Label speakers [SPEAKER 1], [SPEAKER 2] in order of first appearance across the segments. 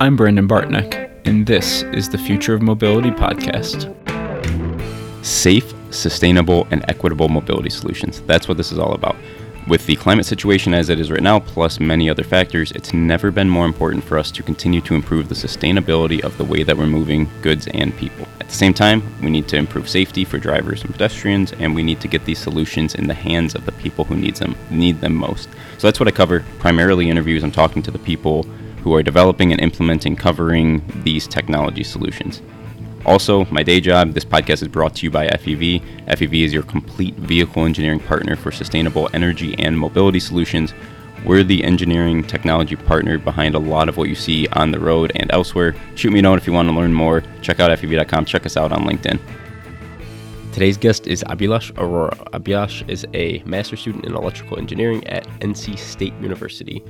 [SPEAKER 1] I'm Brandon Bartnick, and this is the Future of Mobility podcast.
[SPEAKER 2] Safe, sustainable, and equitable mobility solutions. That's what this is all about. With the climate situation as it is right now, plus many other factors, it's never been more important for us to continue to improve the sustainability of the way that we're moving goods and people. At the same time, we need to improve safety for drivers and pedestrians, and we need to get these solutions in the hands of the people who needs them need them most. So that's what I cover. Primarily interviews. I'm talking to the people who are developing and implementing covering these technology solutions. Also, my day job, this podcast is brought to you by FEV. FEV is your complete vehicle engineering partner for sustainable energy and mobility solutions. We're the engineering technology partner behind a lot of what you see on the road and elsewhere. Shoot me a note if you want to learn more. Check out FEV.com. Check us out on LinkedIn. Today's guest is Abhilash Arora. Abhilash is a master's student in electrical engineering at NC State University.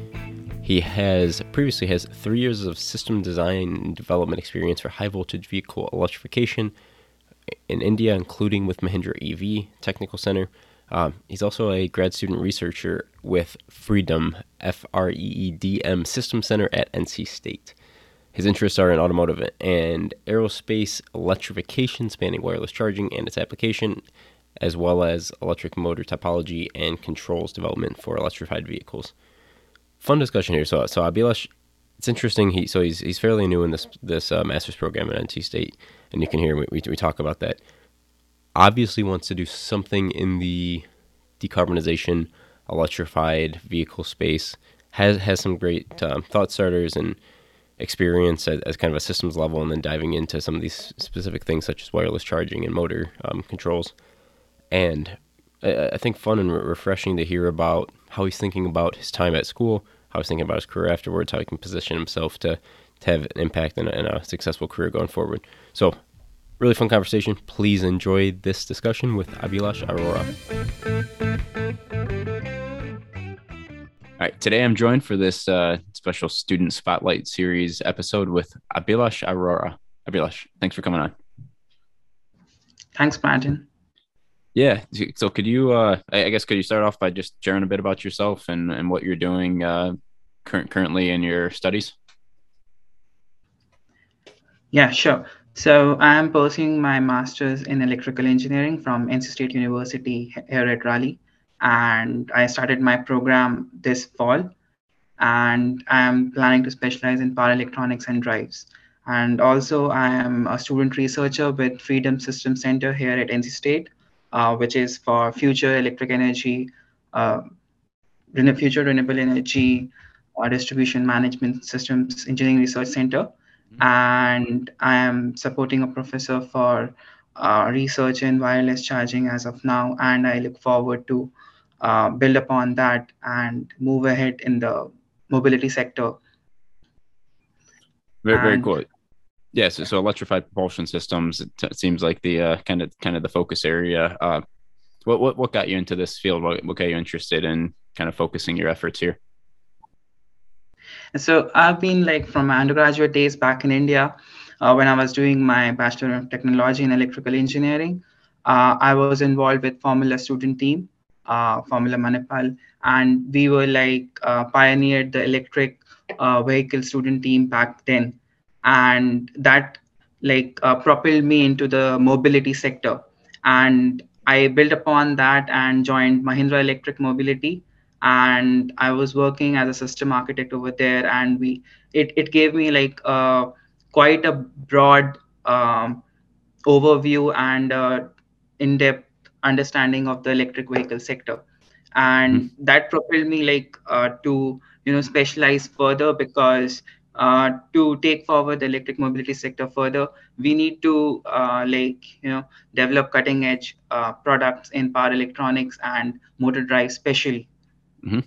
[SPEAKER 2] He has previously has three years of system design and development experience for high voltage vehicle electrification in India, including with Mahindra EV Technical Center. Um, he's also a grad student researcher with Freedom F R E E D M System Center at NC State. His interests are in automotive and aerospace electrification, spanning wireless charging and its application, as well as electric motor topology and controls development for electrified vehicles fun discussion here. So, so Abhilash, it's interesting. He so he's he's fairly new in this this uh, master's program at NC State, and you can hear we, we we talk about that. Obviously, wants to do something in the decarbonization, electrified vehicle space. Has has some great um, thought starters and experience as, as, kind of a systems level, and then diving into some of these specific things such as wireless charging and motor um, controls. And I, I think fun and re- refreshing to hear about how he's thinking about his time at school, how he's thinking about his career afterwards, how he can position himself to, to have an impact and a, and a successful career going forward. So, really fun conversation. Please enjoy this discussion with Abhilash Arora. All right, today I'm joined for this uh, special student spotlight series episode with Abhilash Arora. Abhilash, thanks for coming on.
[SPEAKER 3] Thanks, Martin.
[SPEAKER 2] Yeah. So could you, uh, I guess, could you start off by just sharing a bit about yourself and, and what you're doing uh, current, currently in your studies?
[SPEAKER 3] Yeah, sure. So I'm pursuing my master's in electrical engineering from NC State University here at Raleigh. And I started my program this fall. And I'm planning to specialize in power electronics and drives. And also, I am a student researcher with Freedom System Center here at NC State uh, which is for future electric energy, uh, future renewable energy uh, distribution management systems engineering research center. Mm-hmm. And I am supporting a professor for uh, research in wireless charging as of now. And I look forward to uh, build upon that and move ahead in the mobility sector.
[SPEAKER 2] Very, very cool. Yes, yeah, so, so, electrified propulsion systems it, t- seems like the uh, kind of kind of the focus area. Uh, what what what got you into this field? What, what got you interested in kind of focusing your efforts here?
[SPEAKER 3] So I've been like from my undergraduate days back in India, uh, when I was doing my bachelor of technology in electrical engineering. Uh, I was involved with Formula student team, uh, Formula Manipal, and we were like uh, pioneered the electric uh, vehicle student team back then and that like uh, propelled me into the mobility sector. And i built upon that and joined mahindra electric mobility. And i was working as a system architect over there. And we it, it gave me like uh, quite a broad um, overview and uh, in-depth understanding of the electric vehicle sector. And mm-hmm. that propelled me like uh, to you know specialize further because uh, to take forward the electric mobility sector further, we need to uh, like you know develop cutting edge uh, products in power electronics and motor drive, especially.
[SPEAKER 2] Mm-hmm.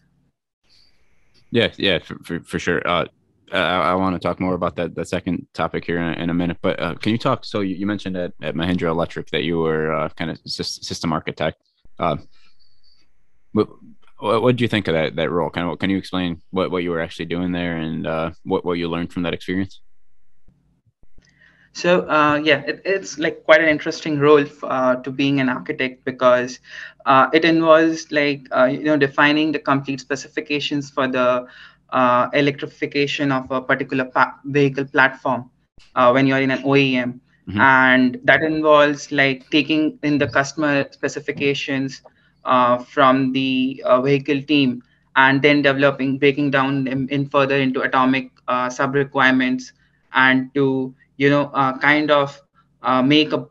[SPEAKER 2] Yeah, yeah, for, for, for sure. Uh, I, I want to talk more about that the second topic here in, in a minute. But uh, can you talk? So you, you mentioned at, at Mahindra Electric that you were uh, kind of system architect. Uh, what, what do you think of that that role? Kind of, can you explain what, what you were actually doing there and uh, what what you learned from that experience?
[SPEAKER 3] So uh, yeah, it, it's like quite an interesting role uh, to being an architect because uh, it involves like uh, you know defining the complete specifications for the uh, electrification of a particular pa- vehicle platform uh, when you're in an OEM. Mm-hmm. And that involves like taking in the customer specifications from the uh, vehicle team and then developing, breaking down in, in further into atomic uh, sub requirements and to, you know, uh, kind of make a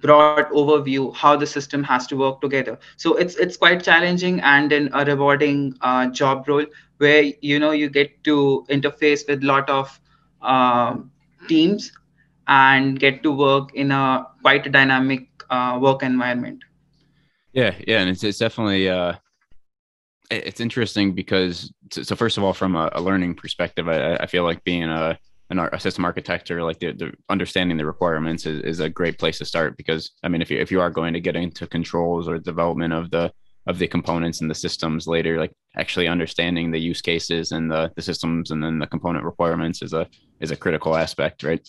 [SPEAKER 3] broad overview how the system has to work together. So it's it's quite challenging and in a rewarding uh, job role where you know you get to interface with a lot of uh, teams and get to work in a quite dynamic uh, work environment
[SPEAKER 2] yeah yeah and it's, it's definitely uh it's interesting because so first of all from a, a learning perspective I, I feel like being a an a system architect or like the, the understanding the requirements is, is a great place to start because I mean if you if you are going to get into controls or development of the of the components and the systems later like actually understanding the use cases and the, the systems and then the component requirements is a is a critical aspect right?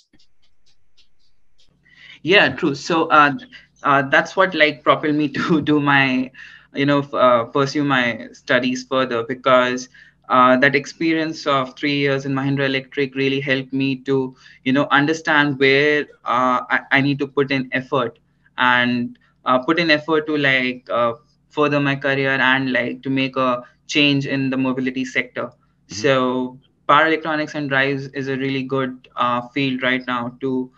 [SPEAKER 3] Yeah true. So uh, uh, that's what like propelled me to do my you know uh, pursue my studies further because uh, that experience of three years in Mahindra Electric really helped me to, you know, understand where uh, I, I, need to put in effort and uh, put in effort to like uh, further my career and like to make a change in the mobility sector. Mm-hmm. So power electronics and drives is a really good uh, field right now to,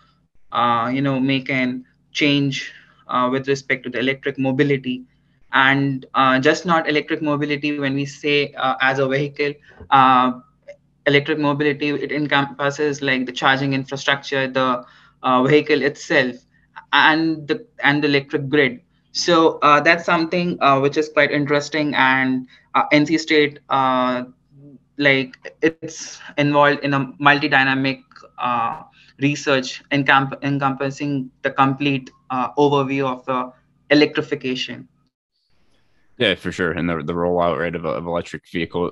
[SPEAKER 3] you know, make an change with respect to the electric mobility. And uh, just not electric mobility when we say uh, as a vehicle uh, electric mobility it encompasses like the charging infrastructure the uh, vehicle itself and the and the electric grid. So uh, that's something uh, which is quite interesting and nc state like it's involved in a multi-dynamic research encamp- encompassing the complete uh, overview of the electrification.
[SPEAKER 2] Yeah, for sure, and the the rollout rate of, of electric vehicles,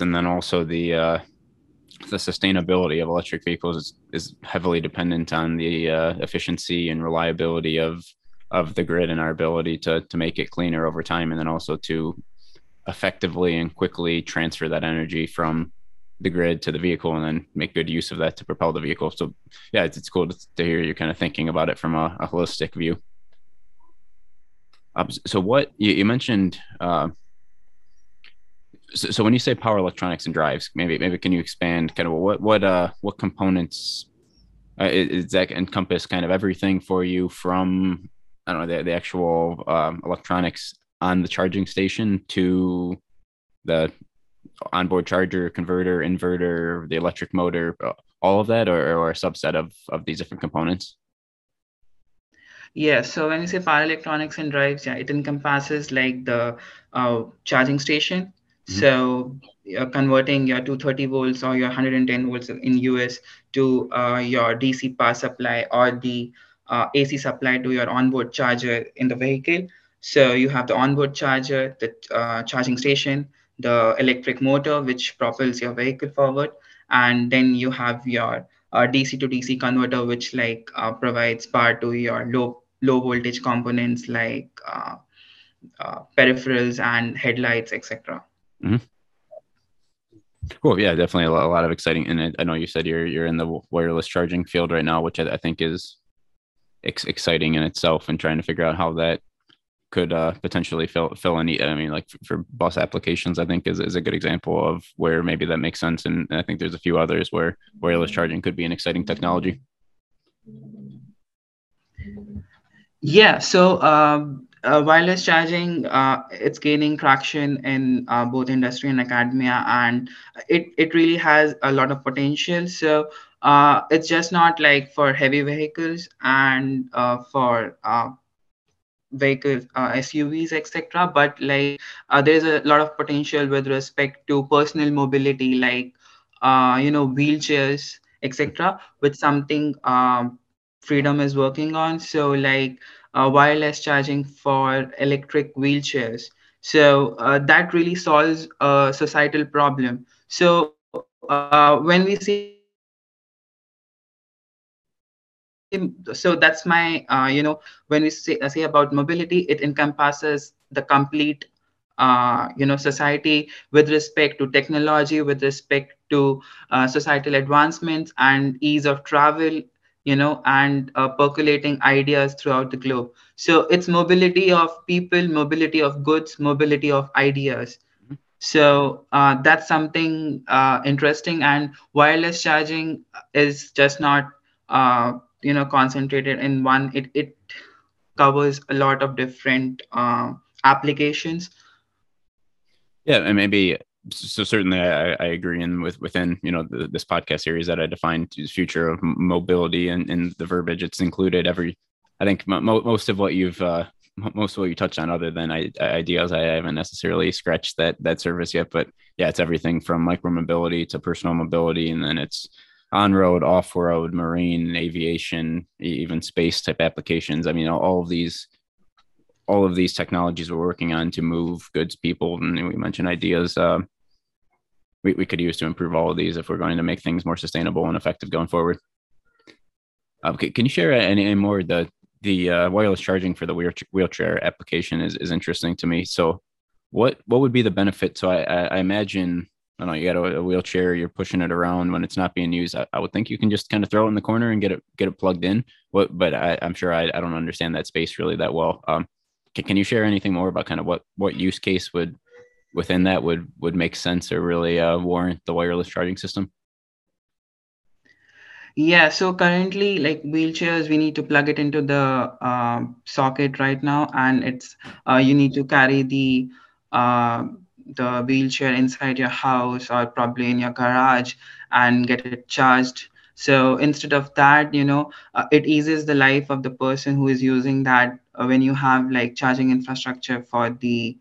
[SPEAKER 2] and then also the uh, the sustainability of electric vehicles is, is heavily dependent on the uh, efficiency and reliability of of the grid and our ability to to make it cleaner over time, and then also to effectively and quickly transfer that energy from the grid to the vehicle and then make good use of that to propel the vehicle. So yeah, it's, it's cool to, to hear you're kind of thinking about it from a, a holistic view. Um, so what you, you mentioned? Uh, so, so, when you say power electronics and drives, maybe maybe can you expand kind of what what uh what components uh, is, that encompass kind of everything for you from I don't know the, the actual um, electronics on the charging station to the onboard charger, converter, inverter, the electric motor, all of that, or, or a subset of of these different components?
[SPEAKER 3] Yeah, so when you say power electronics and drives, yeah, it encompasses like the uh, charging station. Mm-hmm. So you're converting your 230 volts or your 110 volts in US to uh, your DC power supply or the uh, AC supply to your onboard charger in the vehicle. So you have the onboard charger, the uh, charging station, the electric motor which propels your vehicle forward, and then you have your uh, DC to DC converter, which like uh, provides power to your low low voltage components like uh, uh, peripherals and headlights, etc. Mm-hmm.
[SPEAKER 2] Cool. Yeah, definitely a lot, a lot of exciting. And I know you said you're you're in the wireless charging field right now, which I, I think is ex- exciting in itself, and trying to figure out how that could uh, potentially fill fill a need. I mean, like for, bus applications, I think is, is a good example of where maybe that makes sense. And I think there's a few others where wireless charging could be an exciting technology.
[SPEAKER 3] Yeah. So um, uh, wireless charging, uh, it's gaining traction in uh, both industry and academia, and it it really has a lot of potential. So uh, it's just not like for heavy vehicles and uh, for vehicles, uh, SUVs, etc. But like uh, there's a lot of potential with respect to personal mobility, like uh, you know wheelchairs, etc. With something um, Freedom is working on. So like uh, wireless charging for electric wheelchairs. So uh, that really solves a societal problem. So uh, when we see so that's my uh, you know when we say, say about mobility it encompasses the complete uh, you know society with respect to technology with respect to uh, societal advancements and ease of travel you know and uh, percolating ideas throughout the globe. So it's mobility of people mobility of goods mobility of ideas. So uh, that's something uh, interesting and wireless charging is just not uh, you know concentrated in one it, it covers a lot of different uh, applications.
[SPEAKER 2] Yeah and maybe so certainly I, I agree and with within you know the, this podcast series that i defined the future of mobility and, and the verbiage. It's included every i think mo- most of what you've uh, most of what you touched on other than I, ideas i haven't necessarily scratched that that service yet. But yeah it's everything from micro mobility to personal mobility and then it's on road off road marine aviation even space type applications i mean all, of these all of these technologies we're working on to move goods people and we mentioned ideas uh, we, we could use to improve all of these if we're going to make things more sustainable and effective going forward okay, can you share any, any more the the uh, wireless charging for the wheelchair application is, is interesting to me. So, what what would be the benefit? So, I, I imagine I don't know you got a, a, wheelchair, you're pushing it around when it's not being used. I, I, would think you can just kind of throw it in the corner and get it get it plugged in. What, but I, am sure I, I don't understand that space really that well. Um, can, can you share anything more about kind of what what use case would within that would would make sense or really uh, warrant the wireless charging system?
[SPEAKER 3] Yeah, so currently, like wheelchairs, we need to plug it into the uh, socket right now, and it's uh, you need to carry the uh, the wheelchair inside your house or probably in your garage and get it charged. So instead of that, you know, uh, it eases the life of the person who is using that uh, when you have like charging infrastructure for the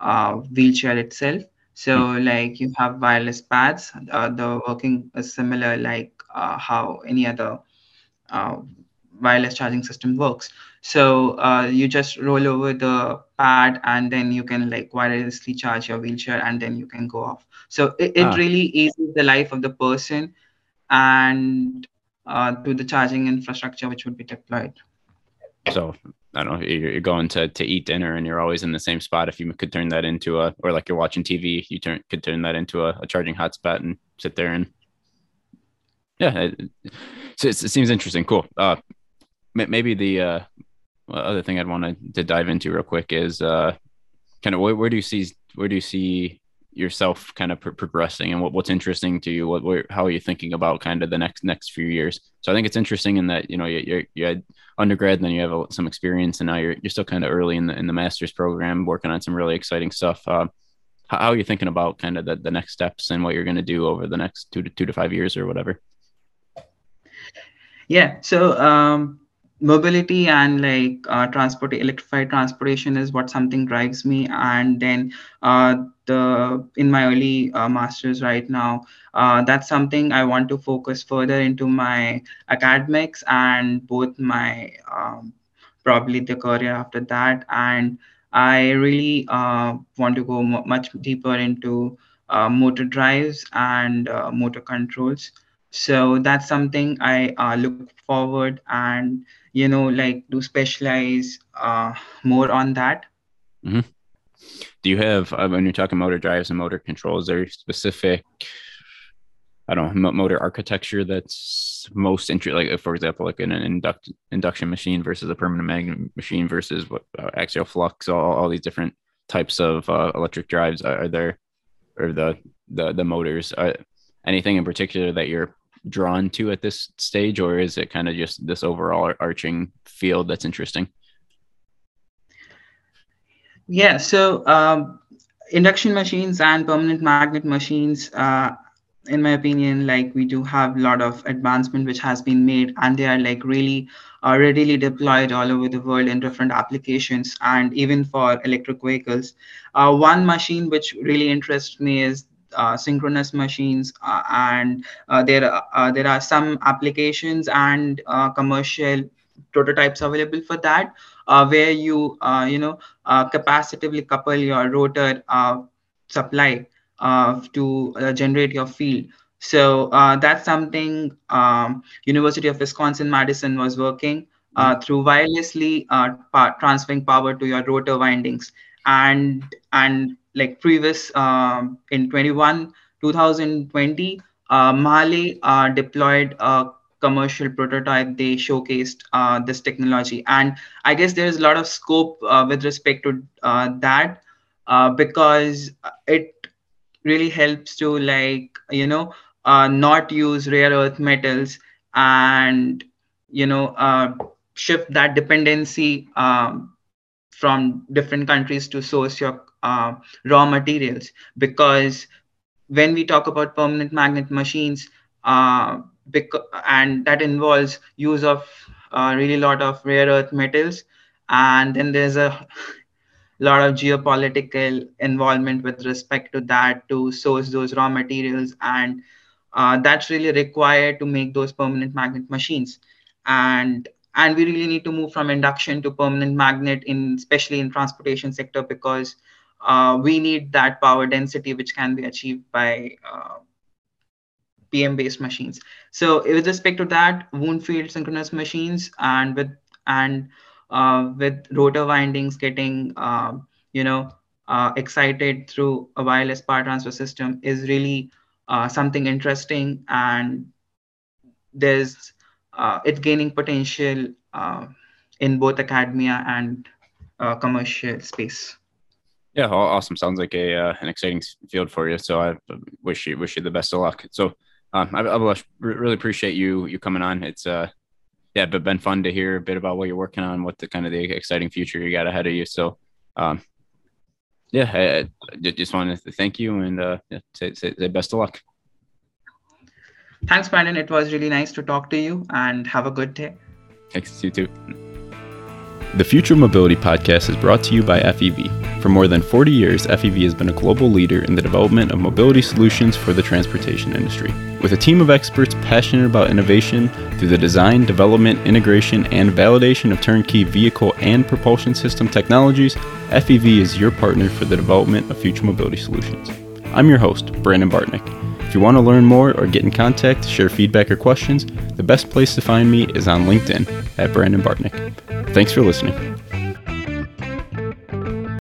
[SPEAKER 3] uh, wheelchair itself. So like you have wireless pads, uh, the working is similar like uh, how any other uh, wireless charging system works. So uh, you just roll over the pad and then you can like wirelessly charge your wheelchair and then you can go off. So it, it ah. really eases the life of the person and uh, to the charging infrastructure which would be deployed.
[SPEAKER 2] So I don't know, you're going to, to eat dinner and you're always in the same spot. If you could turn that into a, or like you're watching TV, you turn, could turn that into a, a charging hotspot and sit there and yeah, it, so it, seems interesting. Cool. Uh, maybe the uh, other thing I'd want to dive into real quick is uh, kind of where, where do you see where do you see yourself kind of progressing and what, what's interesting to you? What where, how are you thinking about kind of the next next few years? So i think it's interesting in that you know you, you had undergrad and then you have a, some experience and now you're, you're still kind of early in the in the master's program working on some really exciting stuff. Uh, how, how, are you thinking about kind of the, the next steps and what you're going to do over the next two to two to five years or whatever?
[SPEAKER 3] Yeah so um mobility and like uh, transport electrified transportation is what something drives me. And then uh, the in my early uh, masters right now uh, that's something i want to focus further into my academics and both my um, probably the career after that. And i really uh, want to go much deeper into uh, motor drives and motor controls so that's something i look forward and you know like to specialize uh, more on that
[SPEAKER 2] mm-hmm. do you have uh, when you're talking motor drives and motor controls there specific i don't know motor architecture that's most interesting like for example like an induct, induction machine versus a permanent magnet machine versus what uh, axial flux all, all these different types of uh, electric drives are, are, there or the the, the motors are anything in particular that you're drawn to at this stage, or is it kind of just this overall arching field that's interesting?
[SPEAKER 3] Yeah, so um, induction machines and permanent magnet machines, uh, in my opinion, like we do have a lot of advancement which has been made, and they are like really uh, readily deployed all over the world in different applications, and even for electric vehicles. Uh, one machine which really interests me is synchronous machines uh, and uh, there are there are some applications and commercial prototypes available for that where you you know capacitively couple your rotor supply to generate your field. So uh, that's something um, University of Wisconsin Madison was working uh, through wirelessly uh, transferring power to your rotor windings and and like previous um, in 21 2020 uh, MAHLE uh, deployed a commercial prototype. They showcased uh, this technology. And i guess there's a lot of scope uh, with respect to uh, that uh, because it really helps to like you know not use rare earth metals and you know shift that dependency um, from different countries to source your uh, raw materials. Because when we talk about permanent magnet machines uh, and that involves use of uh, really lot of rare earth metals and then there's a lot of geopolitical involvement with respect to that to source those raw materials and uh, that's really required to make those permanent magnet machines. And and we really need to move from induction to permanent magnet in especially in transportation sector because uh, we need that power density which can be achieved by uh, PM based machines. So with respect to that, wound field synchronous machines and with and uh, with rotor windings getting uh, you know uh, excited through a wireless power transfer system is really uh, something interesting and there's uh, it's gaining potential uh, in both academia and uh, commercial space.
[SPEAKER 2] Yeah, awesome. Sounds like a uh, an exciting field for you. So I wish you wish you the best of luck. So um, I, I really appreciate you you coming on. It's uh yeah, but been fun to hear a bit about what you're working on, what the kind of the exciting future you got ahead of you. So um, yeah, I, I just wanted to thank you and uh, yeah, say, say, say best of luck.
[SPEAKER 3] Thanks, Brandon. It was really nice to talk to you and have a good day.
[SPEAKER 2] Thanks, you too.
[SPEAKER 1] The Future Mobility Podcast is brought to you by FEV. For more than 40 years, FEV has been a global leader in the development of mobility solutions for the transportation industry. With a team of experts passionate about innovation through the design, development, integration, and validation of turnkey vehicle and propulsion system technologies, FEV is your partner for the development of future mobility solutions. I'm your host, Brandon Bartnick. If you want to learn more or get in contact, share feedback or questions, the best place to find me is on LinkedIn at Brandon Bartnick. Thanks for listening.